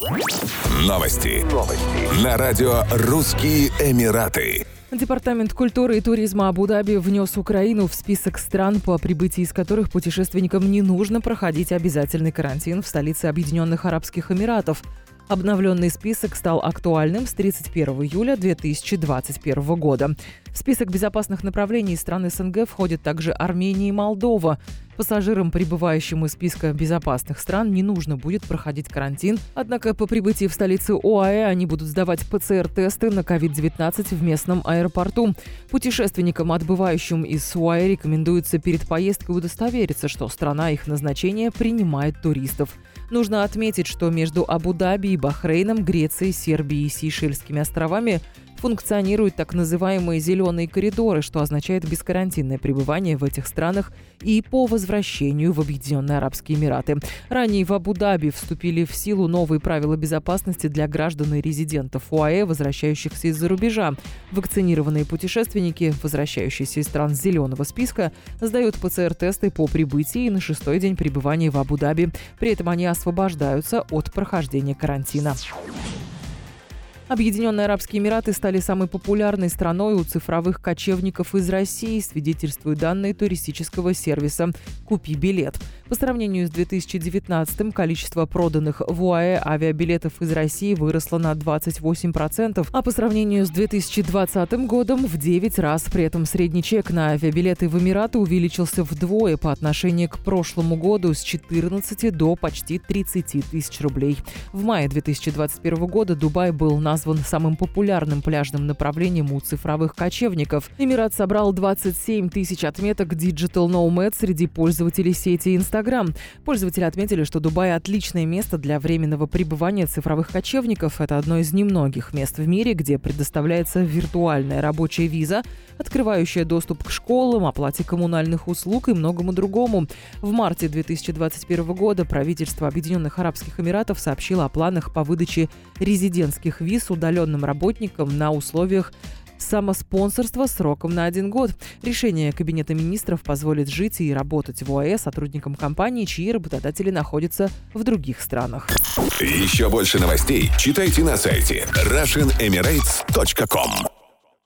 Новости. Новости. На радио «Русские Эмираты». Департамент культуры и туризма Абу-Даби внес Украину в список стран, по прибытии из которых путешественникам не нужно проходить обязательный карантин в столице Объединенных Арабских Эмиратов. Обновленный список стал актуальным с 31 июля 2021 года. В список безопасных направлений стран СНГ входят также Армения и Молдова. Пассажирам, прибывающим из списка безопасных стран, не нужно будет проходить карантин. Однако по прибытии в столицу ОАЭ они будут сдавать ПЦР-тесты на COVID-19 в местном аэропорту. Путешественникам, отбывающим из ОАЭ, рекомендуется перед поездкой удостовериться, что страна их назначения принимает туристов. Нужно отметить, что между Абу-Даби и Бахрейном, Грецией, Сербией и Сейшельскими островами функционируют так называемые «зеленые коридоры», что означает бескарантинное пребывание в этих странах и по возвращению в Объединенные Арабские Эмираты. Ранее в Абу-Даби вступили в силу новые правила безопасности для граждан и резидентов УАЭ, возвращающихся из-за рубежа. Вакцинированные путешественники, возвращающиеся из стран зеленого списка, сдают ПЦР-тесты по прибытии на шестой день пребывания в Абу-Даби. При этом они освобождаются от прохождения карантина. Объединенные Арабские Эмираты стали самой популярной страной у цифровых кочевников из России, свидетельствуют данные туристического сервиса «Купи билет». По сравнению с 2019 количество проданных в УАЭ авиабилетов из России выросло на 28%, а по сравнению с 2020 годом в 9 раз. При этом средний чек на авиабилеты в Эмираты увеличился вдвое по отношению к прошлому году с 14 до почти 30 тысяч рублей. В мае 2021 года Дубай был назван самым популярным пляжным направлением у цифровых кочевников. Эмират собрал 27 тысяч отметок Digital Nomad среди пользователей сети Instagram. Пользователи отметили, что Дубай – отличное место для временного пребывания цифровых кочевников. Это одно из немногих мест в мире, где предоставляется виртуальная рабочая виза, открывающая доступ к школам, оплате коммунальных услуг и многому другому. В марте 2021 года правительство Объединенных Арабских Эмиратов сообщило о планах по выдаче резидентских виз удаленным работникам на условиях самоспонсорство сроком на один год. Решение Кабинета министров позволит жить и работать в ОАЭ сотрудникам компании, чьи работодатели находятся в других странах. Еще больше новостей читайте на сайте RussianEmirates.com